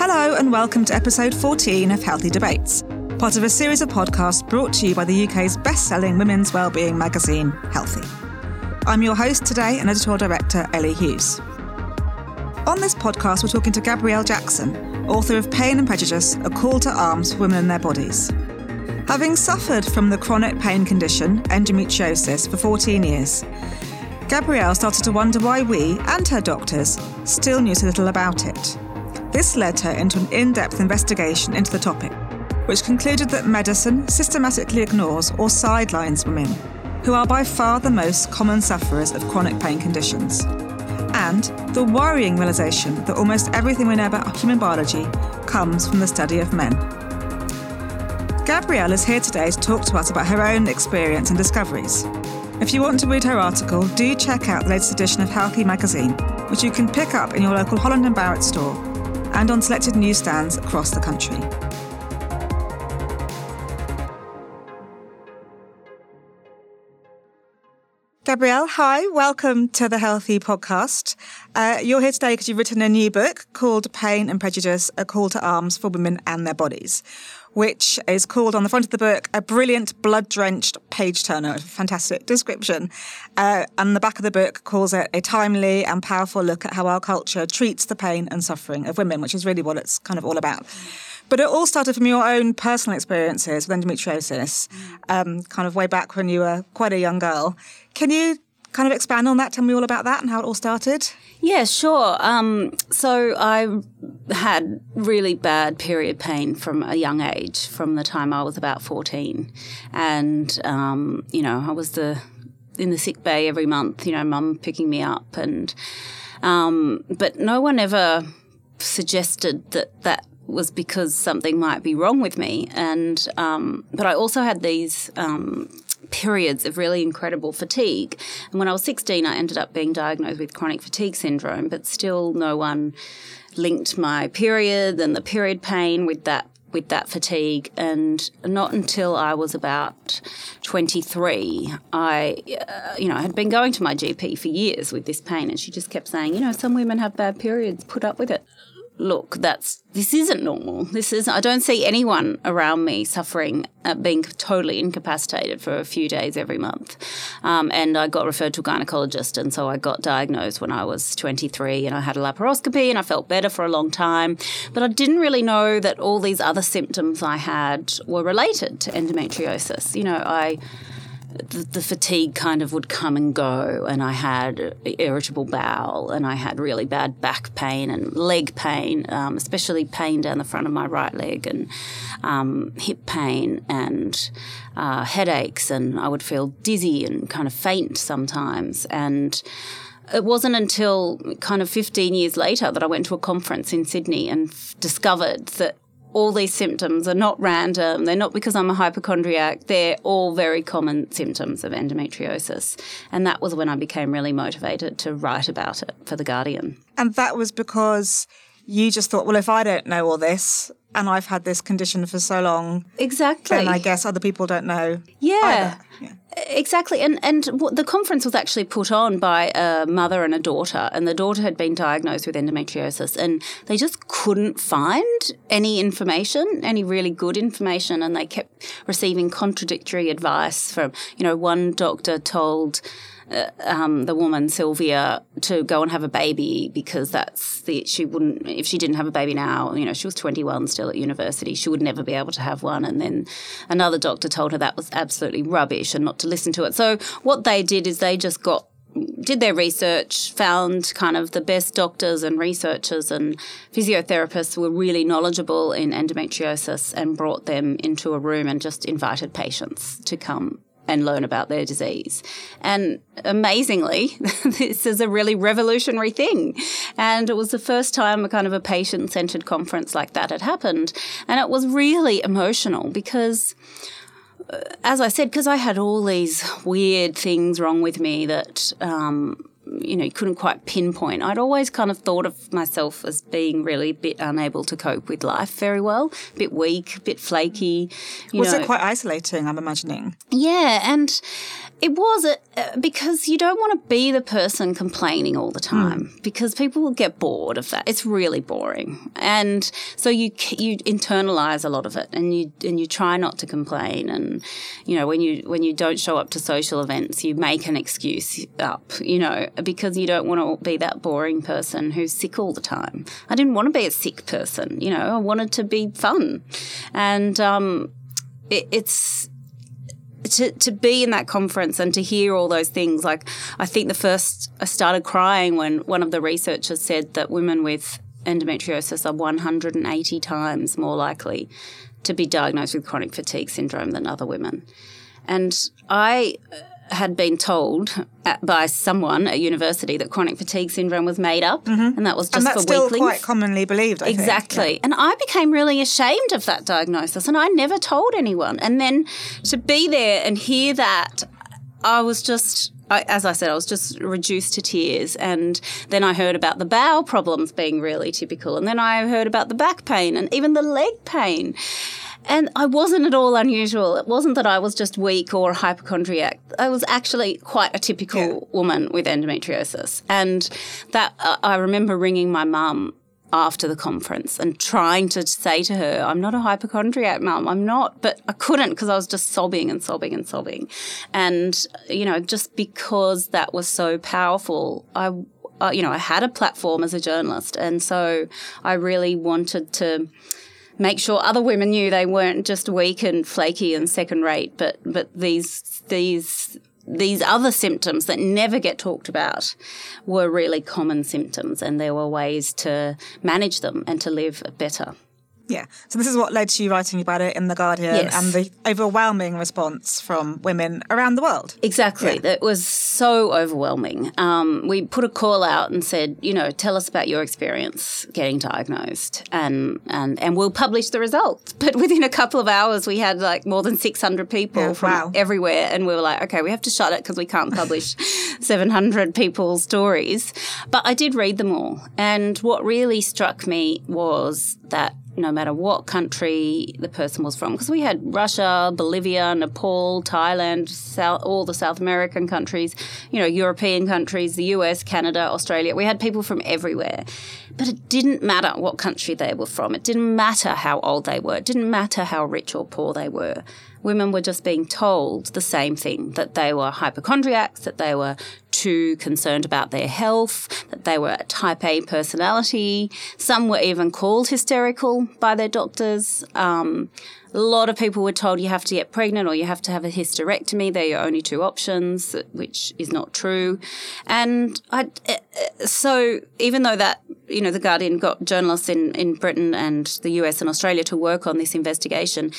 Hello, and welcome to episode 14 of Healthy Debates, part of a series of podcasts brought to you by the UK's best selling women's wellbeing magazine, Healthy. I'm your host today and editorial director, Ellie Hughes. On this podcast, we're talking to Gabrielle Jackson, author of Pain and Prejudice A Call to Arms for Women and Their Bodies. Having suffered from the chronic pain condition, endometriosis, for 14 years, Gabrielle started to wonder why we and her doctors still knew so little about it. This led her into an in depth investigation into the topic, which concluded that medicine systematically ignores or sidelines women, who are by far the most common sufferers of chronic pain conditions. And the worrying realization that almost everything we know about human biology comes from the study of men. Gabrielle is here today to talk to us about her own experience and discoveries. If you want to read her article, do check out the latest edition of Healthy magazine, which you can pick up in your local Holland and Barrett store and on selected newsstands across the country. Gabrielle, hi, welcome to the Healthy Podcast. Uh, you're here today because you've written a new book called Pain and Prejudice A Call to Arms for Women and Their Bodies, which is called on the front of the book a brilliant blood drenched page turner. Fantastic description. Uh, and the back of the book calls it a timely and powerful look at how our culture treats the pain and suffering of women, which is really what it's kind of all about. But it all started from your own personal experiences with endometriosis, um, kind of way back when you were quite a young girl. Can you kind of expand on that? Tell me all about that and how it all started. Yeah, sure. Um, so I had really bad period pain from a young age, from the time I was about 14. And, um, you know, I was the in the sick bay every month, you know, mum picking me up. And, um, but no one ever suggested that that was because something might be wrong with me. And, um, but I also had these, um, periods of really incredible fatigue. And when I was 16, I ended up being diagnosed with chronic fatigue syndrome, but still no one linked my period and the period pain with that with that fatigue. And not until I was about 23 I uh, you know had been going to my GP for years with this pain. And she just kept saying you know some women have bad periods. Put up with it look, that's this isn't normal. This is I don't see anyone around me suffering uh, being totally incapacitated for a few days every month. Um, and I got referred to a gynecologist, and so I got diagnosed when I was 23, and I had a laparoscopy, and I felt better for a long time. But I didn't really know that all these other symptoms I had were related to endometriosis. You know, I the, the, fatigue kind of would come and go, and I had irritable bowel, and I had really bad back pain and leg pain, um, especially pain down the front of my right leg, and um, hip pain, and uh, headaches, and I would feel dizzy and kind of faint sometimes, and it wasn't until kind of 15 years later that I went to a conference in Sydney and f- discovered that all these symptoms are not random. They're not because I'm a hypochondriac. They're all very common symptoms of endometriosis. And that was when I became really motivated to write about it for The Guardian. And that was because you just thought, well, if I don't know all this and I've had this condition for so long, exactly, then I guess other people don't know. Yeah. yeah. Exactly, and and the conference was actually put on by a mother and a daughter, and the daughter had been diagnosed with endometriosis, and they just couldn't find any information, any really good information, and they kept receiving contradictory advice from, you know, one doctor told uh, um, the woman Sylvia to go and have a baby because that's the she wouldn't if she didn't have a baby now you know she was 21 still at university she would never be able to have one. And then another doctor told her that was absolutely rubbish and not to listen to it. So what they did is they just got did their research, found kind of the best doctors and researchers and physiotherapists were really knowledgeable in endometriosis and brought them into a room and just invited patients to come and learn about their disease. And amazingly, this is a really revolutionary thing. And it was the first time a kind of a patient centered conference like that had happened. And it was really emotional because uh, as I said, because I had all these weird things wrong with me that um, you know, you couldn't quite pinpoint. I'd always kind of thought of myself as being really a bit unable to cope with life very well, a bit weak, a bit flaky. Was know. it quite isolating, I'm imagining? Yeah, and It was uh, because you don't want to be the person complaining all the time mm. because people will get bored of that. It's really boring, and so you you internalize a lot of it, and you and you try not to complain. And you know when you when you don't show up to social events, you make an excuse up. You know because you don't want to be that boring person who's sick all the time. I didn't want to be a sick person. You know I wanted to be fun, and um, it, it's to, to be in that conference and to hear all those things, like I think the first I started crying when one of the researchers said that women with endometriosis are 180 times more likely to be diagnosed with chronic fatigue syndrome than other women. And I had been told at, by someone at university that chronic fatigue syndrome was made up, mm-hmm. and that was just and that's for still weaklings. quite commonly believed. I exactly, yeah. and I became really ashamed of that diagnosis, and I never told anyone. And then to be there and hear that, I was just. I, as I said, I was just reduced to tears. And then I heard about the bowel problems being really typical. And then I heard about the back pain and even the leg pain. And I wasn't at all unusual. It wasn't that I was just weak or a hypochondriac. I was actually quite a typical yeah. woman with endometriosis. And that uh, I remember ringing my mum after the conference and trying to say to her, I'm not a hypochondriac, mum, I'm not. But I couldn't because I was just sobbing and sobbing and sobbing. And, you know, just because that was so powerful, I, uh, you know, I had a platform as a journalist. And so I really wanted to make sure other women knew they weren't just weak and flaky and second rate, but but these these these other symptoms that never get talked about were really common symptoms, and there were ways to manage them and to live better. Yeah. So this is what led to you writing about it in The Guardian yes. and the overwhelming response from women around the world. Exactly. Yeah. It was so overwhelming. Um, we put a call out and said, you know, tell us about your experience getting diagnosed and, and, and we'll publish the results. But within a couple of hours, we had like more than 600 people yeah, from wow. everywhere. And we were like, okay, we have to shut it because we can't publish 700 people's stories. But I did read them all. And what really struck me was that no matter what country the person was from. Because we had Russia, Bolivia, Nepal, Thailand, South, all the South American countries, you know, European countries, the US, Canada, Australia. We had people from everywhere. But it didn't matter what country they were from. It didn't matter how old they were. It didn't matter how rich or poor they were women were just being told the same thing that they were hypochondriacs, that they were too concerned about their health, that they were a type A personality. Some were even called hysterical by their doctors. Um, a lot of people were told you have to get pregnant or you have to have a hysterectomy. They're your only two options, which is not true. And I, so even though that, you know, The Guardian got journalists in, in Britain and the US and Australia to work on this investigation,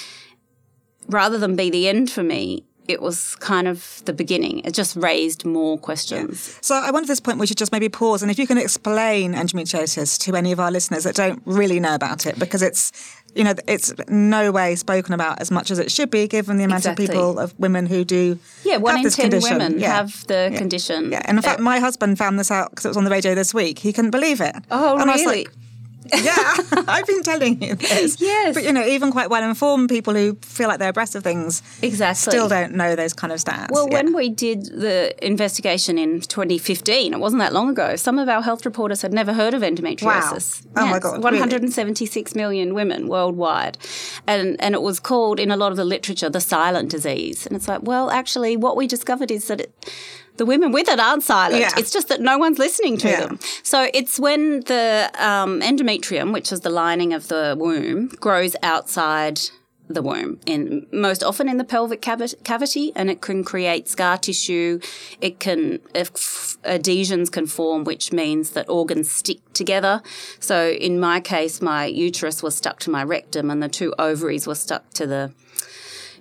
rather than be the end for me, it was kind of the beginning. It just raised more questions. Yeah. So I wonder at this point we should just maybe pause and if you can explain endometriosis to any of our listeners that don't really know about it, because it's you know it's no way spoken about as much as it should be, given the amount exactly. of people of women who do. Yeah, one in ten condition. women yeah. have the yeah. condition. Yeah, and in fact, uh, my husband found this out because it was on the radio this week. He couldn't believe it. Oh, and really? yeah, I've been telling you this. Yes. But, you know, even quite well informed people who feel like they're abreast of things exactly. still don't know those kind of stats. Well, yeah. when we did the investigation in 2015, it wasn't that long ago, some of our health reporters had never heard of endometriosis. Wow. Oh, yes, my God. 176 really? million women worldwide. And, and it was called, in a lot of the literature, the silent disease. And it's like, well, actually, what we discovered is that it the women with it aren't silent. Yeah. It's just that no one's listening to yeah. them. So it's when the um, endometrium, which is the lining of the womb, grows outside the womb, in most often in the pelvic cavity, and it can create scar tissue. It can adhesions can form, which means that organs stick together. So in my case, my uterus was stuck to my rectum, and the two ovaries were stuck to the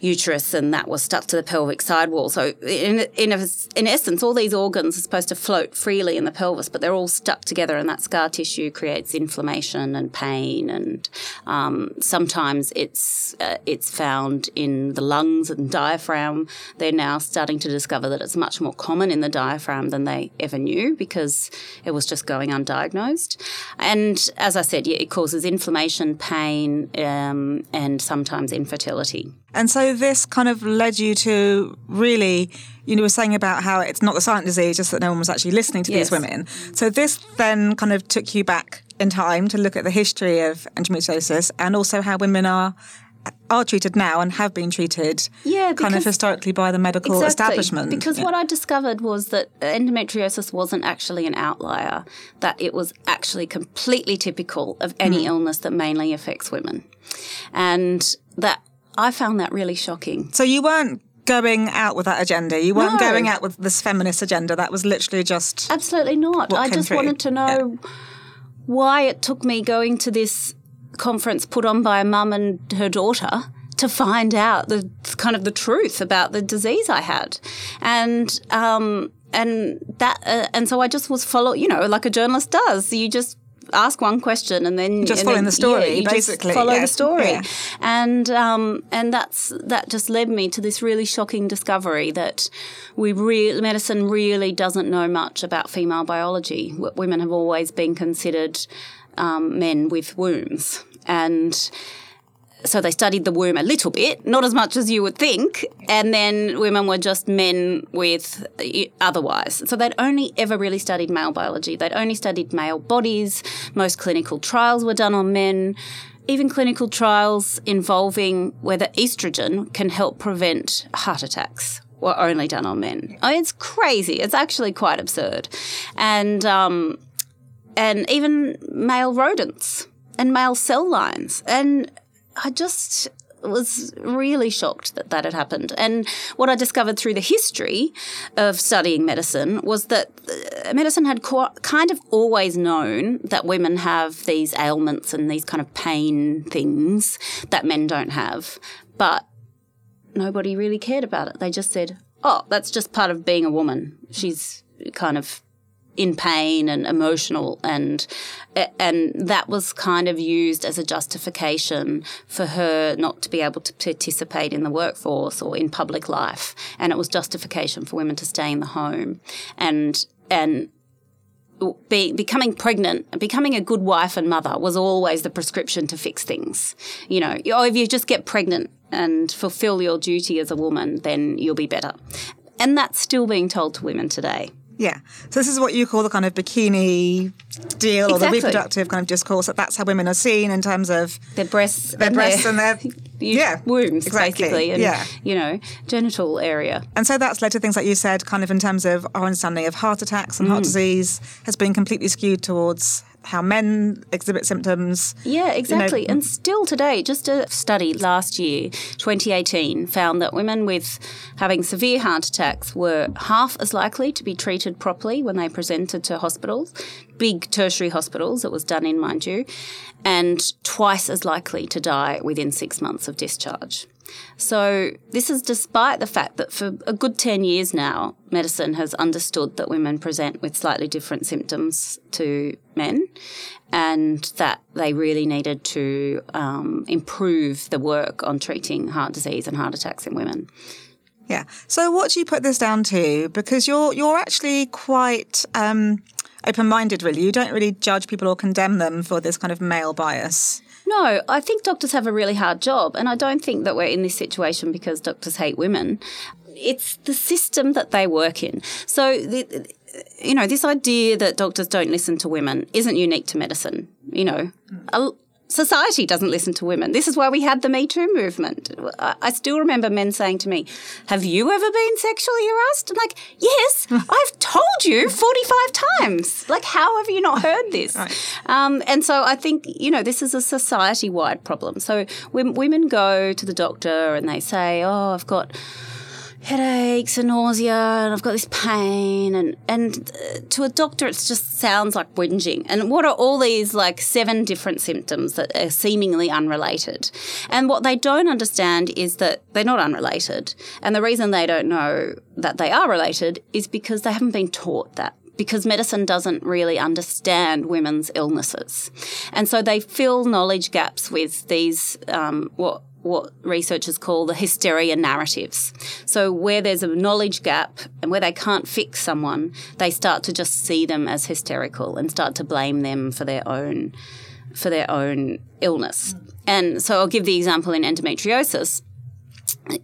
uterus and that was stuck to the pelvic sidewall. So in, in, a, in essence, all these organs are supposed to float freely in the pelvis, but they're all stuck together and that scar tissue creates inflammation and pain. And um, sometimes it's, uh, it's found in the lungs and diaphragm. They're now starting to discover that it's much more common in the diaphragm than they ever knew because it was just going undiagnosed. And as I said, it causes inflammation, pain, um, and sometimes infertility. And so this kind of led you to really, you know, were saying about how it's not the silent disease, just that no one was actually listening to Yes. these women. So this then kind of took you back in time to look at the history of endometriosis and also how women are are treated now and have been treated Yeah, kind of historically by the medical establishment. Because Yeah. what I discovered was that endometriosis wasn't actually an outlier, that it was actually completely typical of any Hmm. illness that mainly affects women. And that I found that really shocking. So you weren't going out with that agenda. You weren't No. going out with this feminist agenda. That was literally just Absolutely not. I just through? wanted to know why it took me going to this conference put on by a mum and her daughter to find out the kind of the truth about the disease I had, and um, and that uh, and so I just was follow you know like a journalist does. You just ask one question and then Just and following then- the story, yeah, you just basically, follow yeah, the story yeah. and um, and that's that just led me to this really shocking discovery that we re- medicine really doesn't know much about female biology. W- Women have always been considered um, men with wombs, and so they studied the womb a little bit, not as much as you would think, and then women were just men with otherwise. So they'd only ever really studied male biology. They'd only studied male bodies. Most clinical trials were done on men. Even clinical trials involving whether estrogen can help prevent heart attacks were only done on men. Mean, it's crazy. It's actually quite absurd, and um, and even male rodents and male cell lines. And I just was really shocked that that had happened. And what I discovered through the history of studying medicine was that uh, medicine had co- kind of always known that women have these ailments and these kind of pain things that men don't have. But nobody really cared about it. They just said, oh, that's just part of being a woman. She's kind of in pain and emotional and and that was kind of used as a justification for her not to be able to participate in the workforce or in public life and it was justification for women to stay in the home and and be, becoming pregnant, becoming a good wife and mother was always the prescription to fix things. You know, oh, if you just get pregnant and fulfill your duty as a woman, then you'll be better. And that's still being told to women today. Yeah. So this is what you call the kind of bikini deal or the reproductive kind of discourse that that's how women are seen in terms of Their breasts, their breasts and their yeah, wombs, exactly. basically, and yeah. you know, genital area. And so that's led to things like you said, kind of in terms of our understanding of heart attacks and Mm. heart disease has been completely skewed towards how men exhibit symptoms. Yeah, exactly. and still today, just a study last year, 2018, found that women with having severe heart attacks were half as likely to be treated properly when they presented to hospitals, big tertiary hospitals, it was done in, mind you, and twice as likely to die within six months of discharge. So, this is despite the fact that for a good 10 years now, medicine has understood that women present with slightly different symptoms to men and that they really needed to um, improve the work on treating heart disease and heart attacks in women. Yeah. So what do you put this down to? Because you're you're actually quite um, open-minded, really. You don't really judge people or condemn them for this kind of male bias. No, I think doctors have a really hard job, and I don't think that we're in this situation because doctors hate women. It's the system that they work in. So, the, you know, this idea that doctors don't listen to women isn't unique to medicine. You know, a, society doesn't listen to women. This is why we had the Me Too movement. I, still remember men saying to me, Have you ever been sexually harassed? I'm like, Yes, I've told you 45 times. Like, how have you not heard this? Um, and so I think, you know, this is a society wide problem. So when women go to the doctor and they say, Oh, I've got headaches and nausea and I've got this pain and and uh, to a doctor it just sounds like whinging. And what are all these like seven different symptoms that are seemingly unrelated? And what they don't understand is that they're not unrelated. And the reason they don't know that they are related is because they haven't been taught that because medicine doesn't really understand women's illnesses. And so they fill knowledge gaps with these, um, what, what researchers call the hysteria narratives. So where there's a knowledge gap and where they can't fix someone, they start to just see them as hysterical and start to blame them for their own, for their own illness. And so I'll give the example in endometriosis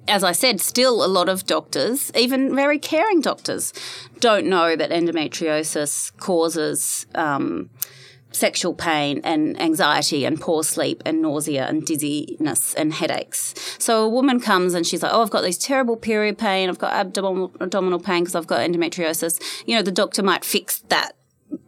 as I said, still a lot of doctors, even very caring doctors, don't know that endometriosis causes um, sexual pain and anxiety and poor sleep and nausea and dizziness and headaches. So a woman comes and she's like, "Oh, I've got these terrible period pain. I've got abdominal abdominal pain because I've got endometriosis." You know, the doctor might fix that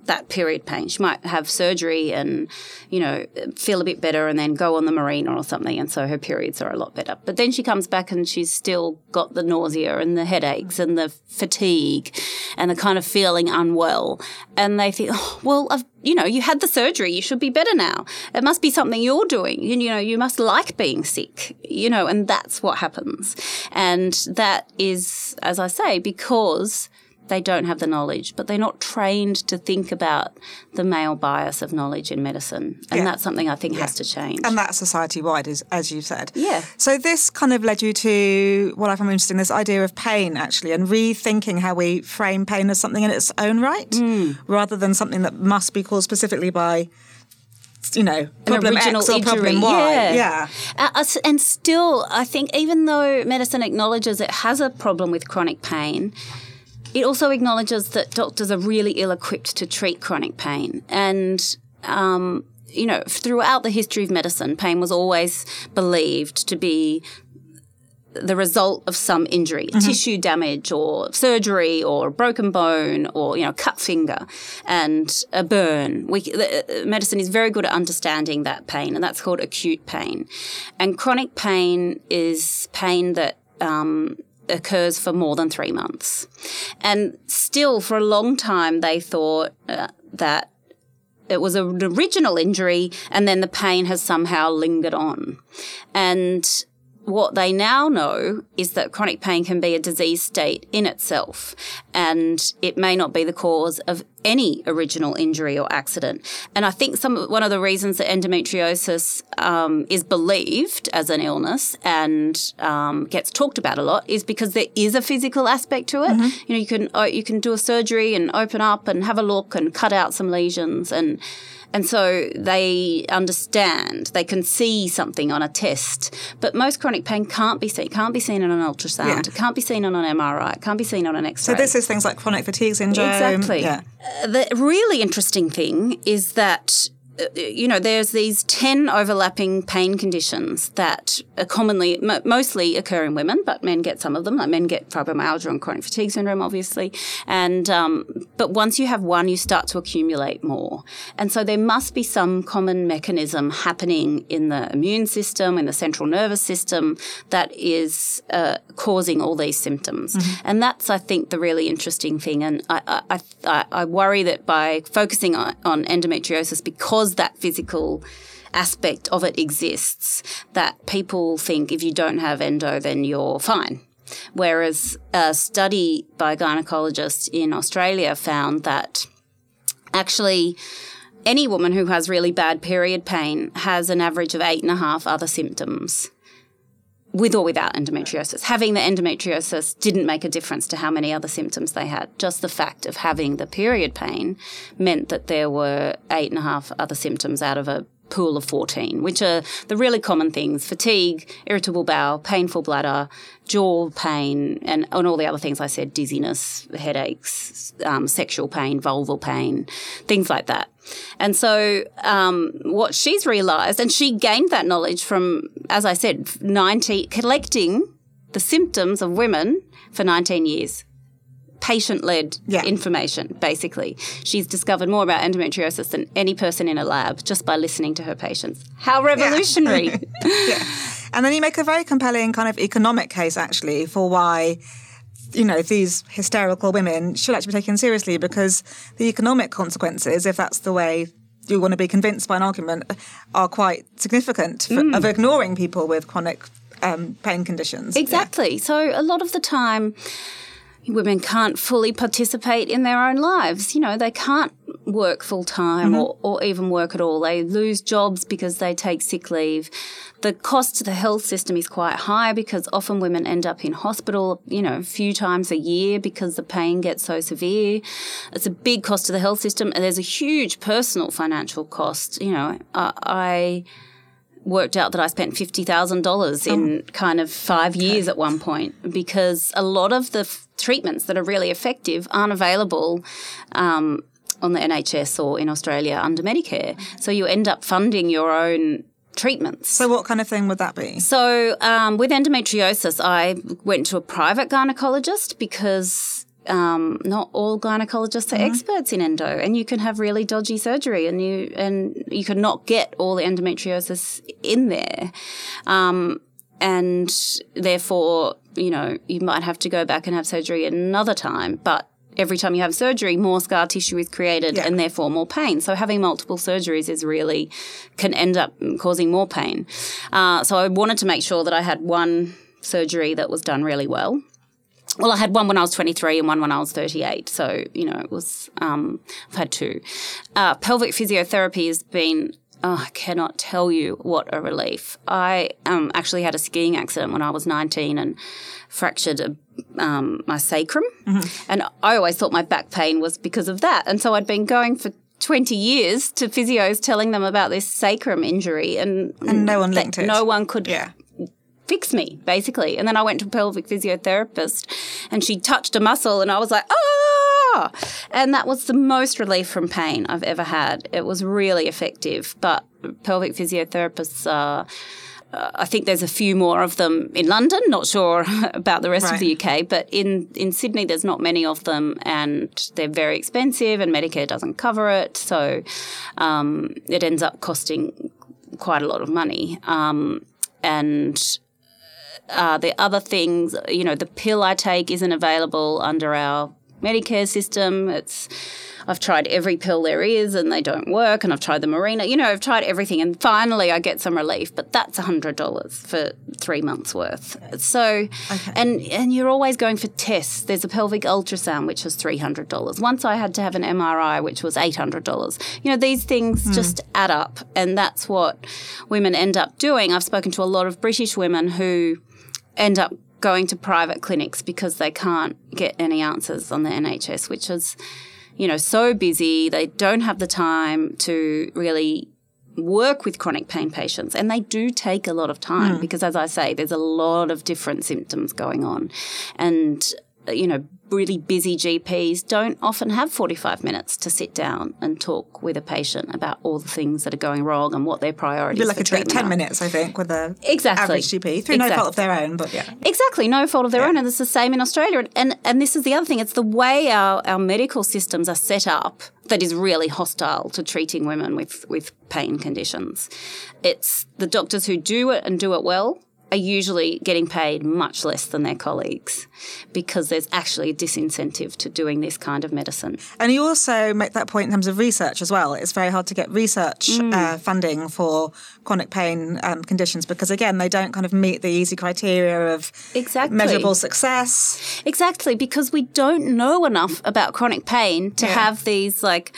that period pain. She might have surgery and, you know, feel a bit better and then go on the Mirena or something. And so her periods are a lot better. But then she comes back and she's still got the nausea and the headaches and the fatigue and the kind of feeling unwell. And they think, oh, well, I've, you know, you had the surgery. You should be better now. It must be something you're doing. You, you know, you must like being sick, you know, and that's what happens. And that is, as I say, because they don't have the knowledge, but they're not trained to think about the male bias of knowledge in medicine. And yeah. that's something I think yeah. has to change. And that's society wide, as you've said. Yeah. So this kind of led you to what I find interesting this idea of pain, actually, and rethinking how we frame pain as something in its own right, mm. rather than something that must be caused specifically by you know, problem X or injury. problem Y. Yeah. yeah. Uh, and still, I think even though medicine acknowledges it has a problem with chronic pain, it also acknowledges that doctors are really ill equipped to treat chronic pain. And, um, you know, throughout the history of medicine, pain was always believed to be the result of some injury, mm-hmm. tissue damage or surgery or a broken bone or, you know, cut finger and a burn. We, the, uh, medicine is very good at understanding that pain and that's called acute pain. And chronic pain is pain that um, occurs for more than three months. And still, for a long time, they thought uh, that it was an original injury and then the pain has somehow lingered on. And what they now know is that chronic pain can be a disease state in itself, and it may not be the cause of any original injury or accident. And I think some one of the reasons that endometriosis um, is believed as an illness and um, gets talked about a lot is because there is a physical aspect to it. Mm-hmm. You know, you can uh, you can do a surgery and open up and have a look and cut out some lesions and and so they understand, they can see something on a test. But most chronic pain can't be seen, can't be seen on an ultrasound, yeah. it can't be seen on an MRI, it can't be seen on an X ray. So this is things like chronic fatigue syndrome. Exactly. Yeah. Uh, the really interesting thing is that you know, there's these 10 overlapping pain conditions that are commonly, m- mostly occur in women, but men get some of them. Like men get fibromyalgia and chronic fatigue syndrome, obviously. And, um, but once you have one, you start to accumulate more. And so there must be some common mechanism happening in the immune system, in the central nervous system that is uh, causing all these symptoms. Mm-hmm. And that's, I think, the really interesting thing. And I, I, I, I worry that by focusing on, on endometriosis because because that physical aspect of it exists, that people think if you don't have endo, then you're fine. Whereas a study by a gynecologist in Australia found that actually any woman who has really bad period pain has an average of eight and a half other symptoms with or without endometriosis. Having the endometriosis didn't make a difference to how many other symptoms they had. Just the fact of having the period pain meant that there were eight and a half other symptoms out of a pool of 14, which are the really common things fatigue, irritable bowel, painful bladder, jaw pain, and, and all the other things I said dizziness, headaches, um, sexual pain, vulval pain, things like that. And so, um, what she's realised, and she gained that knowledge from, as I said, 90, collecting the symptoms of women for 19 years patient led yeah. information, basically. She's discovered more about endometriosis than any person in a lab just by listening to her patients. How revolutionary! Yeah. yeah. And then you make a very compelling kind of economic case, actually, for why you know, these hysterical women should actually be taken seriously because the economic consequences, if that's the way you want to be convinced by an argument, are quite significant for, mm. of ignoring people with chronic um, pain conditions. Exactly. Yeah. So a lot of the time, women can't fully participate in their own lives. You know, they can't work full time mm-hmm. or, or even work at all. They lose jobs because they take sick leave. The cost to the health system is quite high because often women end up in hospital, you know, a few times a year because the pain gets so severe. It's a big cost to the health system and there's a huge personal financial cost. You know, I worked out that I spent fifty thousand dollars in Oh. kind of five years at one point because a lot of the f- treatments that are really effective aren't available. Um, on the NHS or in Australia under Medicare. So you end up funding your own treatments. So what kind of thing would that be? So, um, with endometriosis, I went to a private gynecologist because um, not all gynecologists are experts in endo, and you can have really dodgy surgery, and you and you could not get all the endometriosis in there, um, and therefore, you know, you might have to go back and have surgery another time, but. Every time you have surgery, more scar tissue is created Yeah. and therefore more pain. So having multiple surgeries is really can end up causing more pain. Uh, so I wanted to make sure that I had one surgery that was done really well. Well, I had one when I was 23 and one when I was 38. So, you know, it was, um, I've had two. Uh, pelvic physiotherapy has been, oh, I cannot tell you what a relief. I um, actually had a skiing accident when I was 19 and fractured a, um, my sacrum. And I always thought my back pain was because of that. And so I'd been going for 20 years to physios telling them about this sacrum injury and, And no one linked it. No one could Yeah. Fix me, basically. And then I went to a pelvic physiotherapist and she touched a muscle and I was like, ah! And that was the most relief from pain I've ever had. It was really effective. But pelvic physiotherapists are. Uh, I think there's a few more of them in London. Not sure about the rest of the UK, but in, in Sydney, there's not many of them, and they're very expensive, and Medicare doesn't cover it, so um, it ends up costing quite a lot of money. Um, and uh, the other things, you know, the pill I take isn't available under our Medicare system. It's I've tried every pill there is and they don't work, and I've tried the Mirena. You know, I've tried everything, and finally I get some relief. But that's hundred dollars for three months worth. So, and and you're always going for tests. There's a pelvic ultrasound which is three hundred dollars. Once I had to have an MRI which was eight hundred dollars. You know, these things just add up, and that's what women end up doing. I've spoken to a lot of British women who end up going to private clinics because they can't get any answers on the NHS, which is, you know, so busy. They don't have the time to really work with chronic pain patients and they do take a lot of time hmm. because as I say there's a lot of different symptoms going on and you know really busy GPs don't often have 45 minutes to sit down and talk with a patient about all the things that are going wrong and what their priorities It'd like a t- treatment 10 are. minutes, I think, with a Exactly. average GP through no fault of their own, but yeah. Exactly, no fault of their own, and it's the same in Australia. And, and and this is the other thing; it's the way our, our medical systems are set up that is really hostile to treating women with with pain conditions. It's the doctors who do it and do it well are usually getting paid much less than their colleagues because there's actually a disincentive to doing this kind of medicine. And you also make that point in terms of research as well. It's very hard to get research Mm. uh, funding for chronic pain um, conditions because, again, they don't kind of meet the easy criteria of Exactly. measurable success. Exactly, because we don't know enough about chronic pain to Yeah. have these like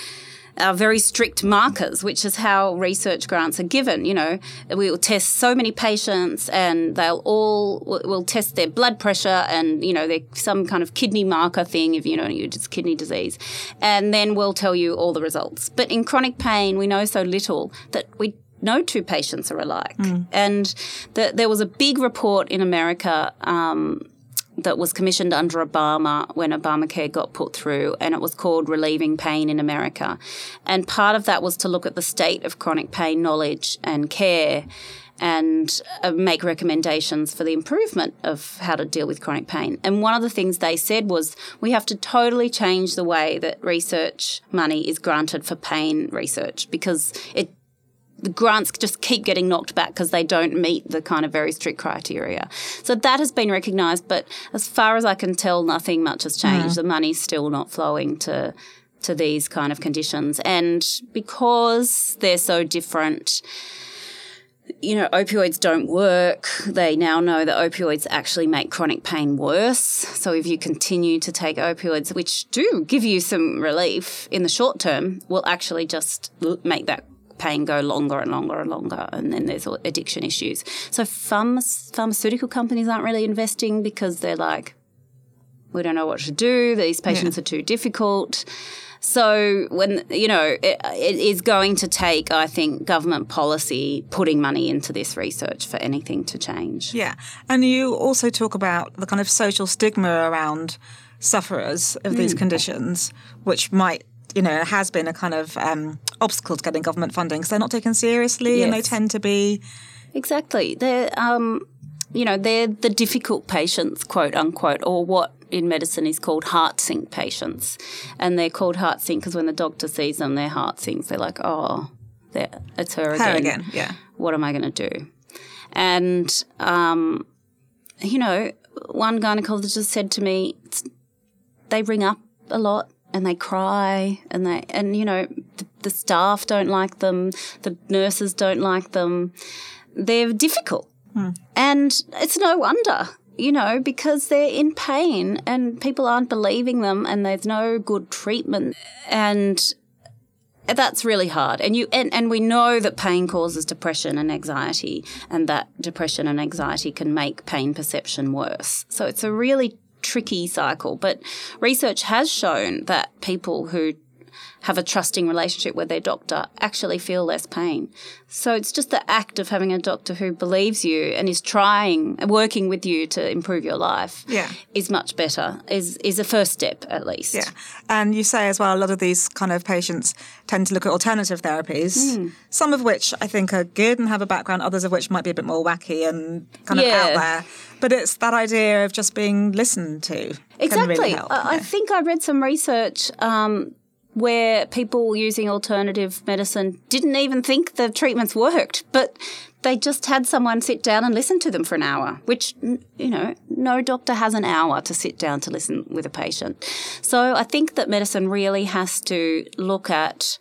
uh, very strict markers, which is how research grants are given. You know, we will test so many patients, and they'll all will test their blood pressure, and you know, they some kind of kidney marker thing if you know you just kidney disease, and then we'll tell you all the results. But in chronic pain, we know so little that we no two patients are alike. And the, there was a big report in America um, that was commissioned under Obama when Obamacare got put through, and it was called Relieving Pain in America. And part of that was to look at the state of chronic pain knowledge and care and uh, make recommendations for the improvement of how to deal with chronic pain. And one of the things they said was we have to totally change the way that research money is granted for pain research because it the grants just keep getting knocked back because they don't meet the kind of very strict criteria. So that has been recognised, but as far as I can tell, nothing much has changed. Mm. The money's still not flowing to to these kind of conditions, and because they're so different. You know, opioids don't work. They now know that opioids actually make chronic pain worse. So, if you continue to take opioids, which do give you some relief in the short term, will actually just make that pain go longer and longer and longer, and then there's addiction issues. So pharma- pharmaceutical companies aren't really investing because they're like, we don't know what to do. These patients yeah. are too difficult. So when you know it, it is going to take, I think, government policy putting money into this research for anything to change. Yeah, and you also talk about the kind of social stigma around sufferers of these mm. conditions, which might you know, it has been a kind of um, obstacle to getting government funding because they're not taken seriously yes. and they tend to be. Exactly. They're, um, you know, they're the difficult patients, quote unquote, or what in medicine is called heart sink patients. And they're called heart sink because when the doctor sees them, their heart sinks. They're like, oh, it's her again. Her again, yeah. What am I going to do? And, um, you know, one gynecologist said to me, they ring up a lot and they cry and they and you know the, the, staff don't like them the nurses don't like them. They're difficult. Hmm. and it's no wonder you know because they're in pain and people aren't believing them and there's no good treatment. And that's really hard. And you and, and we know that pain causes depression and anxiety and that depression and anxiety can make pain perception worse. So it's a really tricky cycle. But research has shown that people who have a trusting relationship with their doctor actually feel less pain. So it's just the act of having a doctor who believes you and is trying, working with you to improve your life yeah. is much better, is, is a first step at least. Yeah. And you say as well, a lot of these kind of patients tend to look at alternative therapies, mm. some of which I think are good and have a background, others of which might be a bit more wacky and kind of out there. But it's that idea of just being listened to. Exactly. Really help, I, I think I read some research um, where people using alternative medicine didn't even think the treatments worked, but they just had someone sit down and listen to them for an hour, which, you know, no doctor has an hour to sit down to listen with a patient. So I think that medicine really has to look at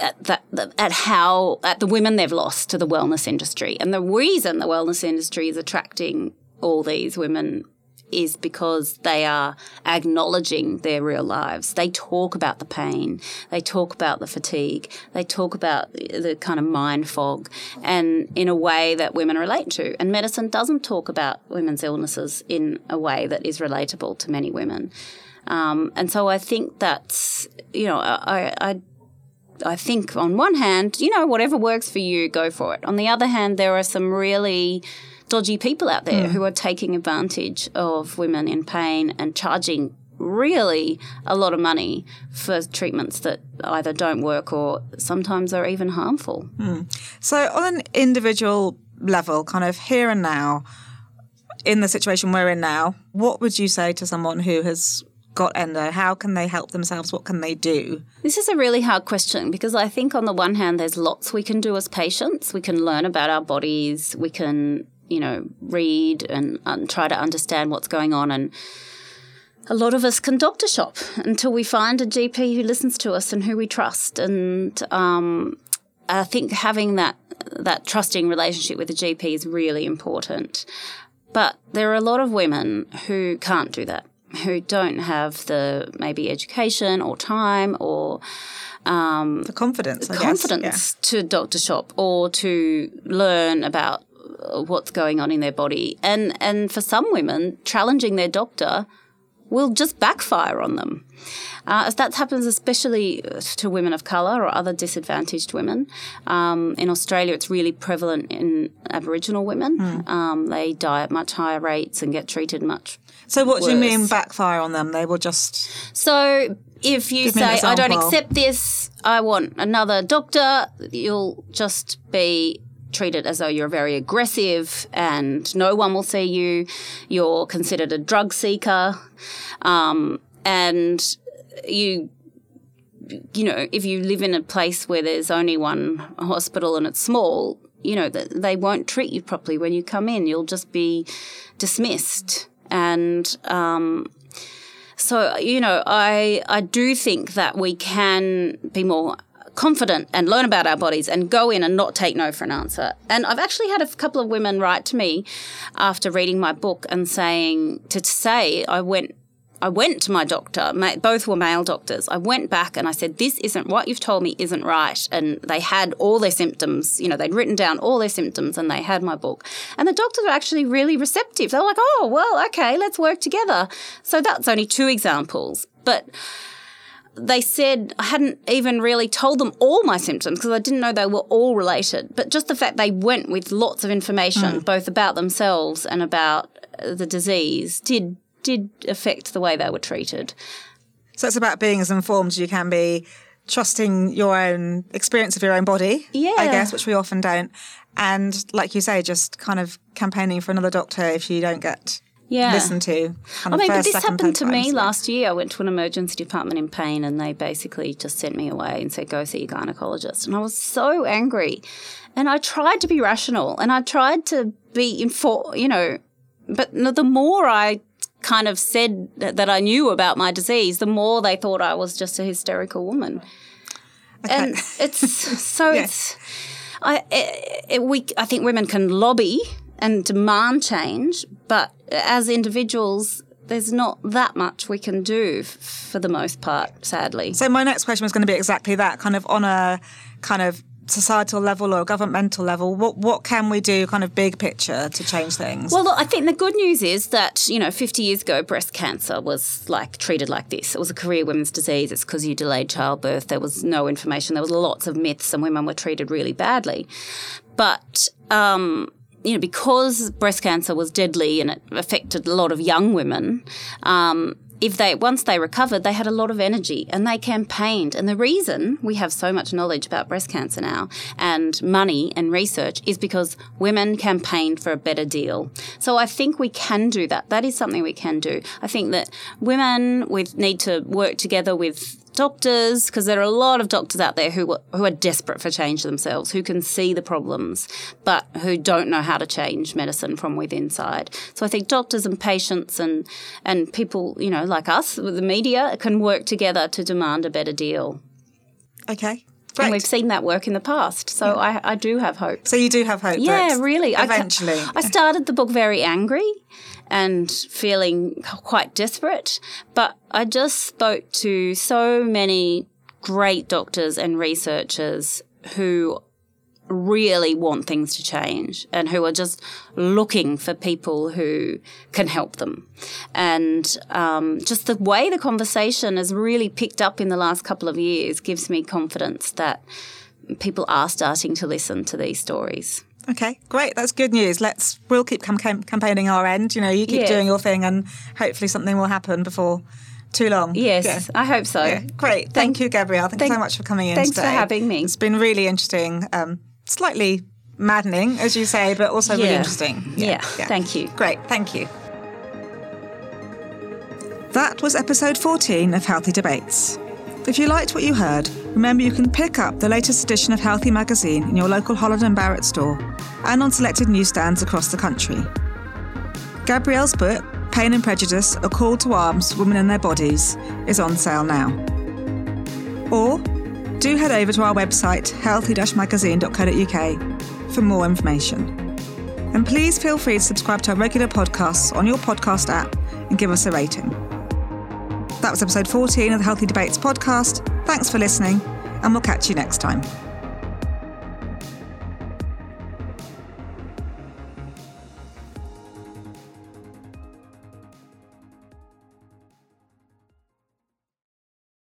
at that at how at the women they've lost to the wellness industry and the reason the wellness industry is attracting all these women is because they are acknowledging their real lives. They talk about the pain, they talk about the fatigue, they talk about the kind of mind fog, and in a way that women relate to. And medicine doesn't talk about women's illnesses in a way that is relatable to many women. Um, and so I think that's, you know, I, I I think on one hand, you know, whatever works for you, go for it. On the other hand, there are some really dodgy people out there mm. who are taking advantage of women in pain and charging really a lot of money for treatments that either don't work or sometimes are even harmful. Mm. So, on an individual level, kind of here and now, in the situation we're in now, what would you say to someone who has got endo? How can they help themselves? What can they do? This is a really hard question because I think, on the one hand, there's lots we can do as patients. We can learn about our bodies, we can you know, read and, and try to understand what's going on. And a lot of us can doctor shop until we find a GP who listens to us and who we trust. And um, I think having that that trusting relationship with the GP is really important. But there are a lot of women who can't do that, who don't have the maybe education or time or um, the confidence, I confidence yeah. to doctor shop or to learn about what's going on in their body. And, and for some women, challenging their doctor will just backfire on them. Uh, that happens especially to women of colour or other disadvantaged women. Um, in Australia, it's really prevalent in Aboriginal women. Mm. Um, they die at much higher rates and get treated much. So, what worse. do you mean backfire on them? They will just. So, if you say, I don't accept this, I want another doctor, you'll just be treated as though you're very aggressive and no one will see you. You're considered a drug seeker. Um, and you, you know, if you live in a place where there's only one hospital and it's small, you know, they won't treat you properly when you come in. You'll just be dismissed. And, um, so, you know, I, I do think that we can be more confident and learn about our bodies and go in and not take no for an answer. And I've actually had a couple of women write to me after reading my book and saying to say I went I went to my doctor, both were male doctors. I went back and I said, This isn't what you've told me, isn't right. And they had all their symptoms, you know, they'd written down all their symptoms and they had my book. And the doctors were actually really receptive. They were like, Oh, well, okay, let's work together. So that's only two examples. But they said I hadn't even really told them all my symptoms because I didn't know they were all related. But just the fact they went with lots of information, mm. both about themselves and about the disease, did did affect the way they were treated. So it's about being as informed as you can be, trusting your own experience of your own body, yeah. I guess, which we often don't. And like you say, just kind of campaigning for another doctor if you don't get yeah. listened to. I mean, but this happened to me last year. I went to an emergency department in pain and they basically just sent me away and said, go see your gynecologist. And I was so angry. And I tried to be rational and I tried to be informed, you know, but the more I kind of said that I knew about my disease, the more they thought I was just a hysterical woman. Okay. And it's so yeah. it's I it, it, we I think women can lobby and demand change, but as individuals there's not that much we can do f- for the most part, sadly. So my next question was going to be exactly that, kind of on a kind of societal level or governmental level, what what can we do, kind of big picture, to change things? Well, look, I think the good news is that you know, 50 years ago, breast cancer was like treated like this. It was a career women's disease. It's because you delayed childbirth. There was no information. There was lots of myths, and women were treated really badly. But um, you know, because breast cancer was deadly and it affected a lot of young women, um, if they once they recovered, they had a lot of energy and they campaigned. And the reason we have so much knowledge about breast cancer now and money and research is because women campaigned for a better deal. So I think we can do that. That is something we can do. I think that women with need to work together with doctors, because there are a lot of doctors out there who who are desperate for change themselves, who can see the problems, but who don't know how to change medicine from within inside. So I think doctors and patients and and people, you know, like us, the media, can work together to demand a better deal. Okay. Great. And we've seen that work in the past. So yeah. I, I do have hope. So you do have hope? Yeah, really. Eventually. I, I started the book very angry and feeling quite desperate. But I just spoke to so many great doctors and researchers who really want things to change and who are just looking for people who can help them. And um, just the way the conversation has really picked up in the last couple of years gives me confidence that people are starting to listen to these stories. Okay, great. That's good news. Let's we'll keep cam- campaigning our end. You know, you keep doing your thing, and hopefully something will happen before too long. Yes, yeah. I hope so. Yeah. Great. Thank, Thank, you, Gabrielle. Thank, you so much for coming in. Thanks today. for having me. It's been really interesting. Um, slightly maddening, as you say, but also yeah. really interesting. Yeah. Thank you. Great. Thank you. That was episode 14 of Healthy Debates. If you liked what you heard, remember you can pick up the latest edition of Healthy magazine in your local Holland and Barrett store and on selected newsstands across the country. Gabrielle's book, Pain and Prejudice A Call to Arms Women and Their Bodies, is on sale now. Or do head over to our website, healthy magazine.co.uk, for more information. And please feel free to subscribe to our regular podcasts on your podcast app and give us a rating. That was episode 14 of the Healthy Debates podcast. Thanks for listening, and we'll catch you next time.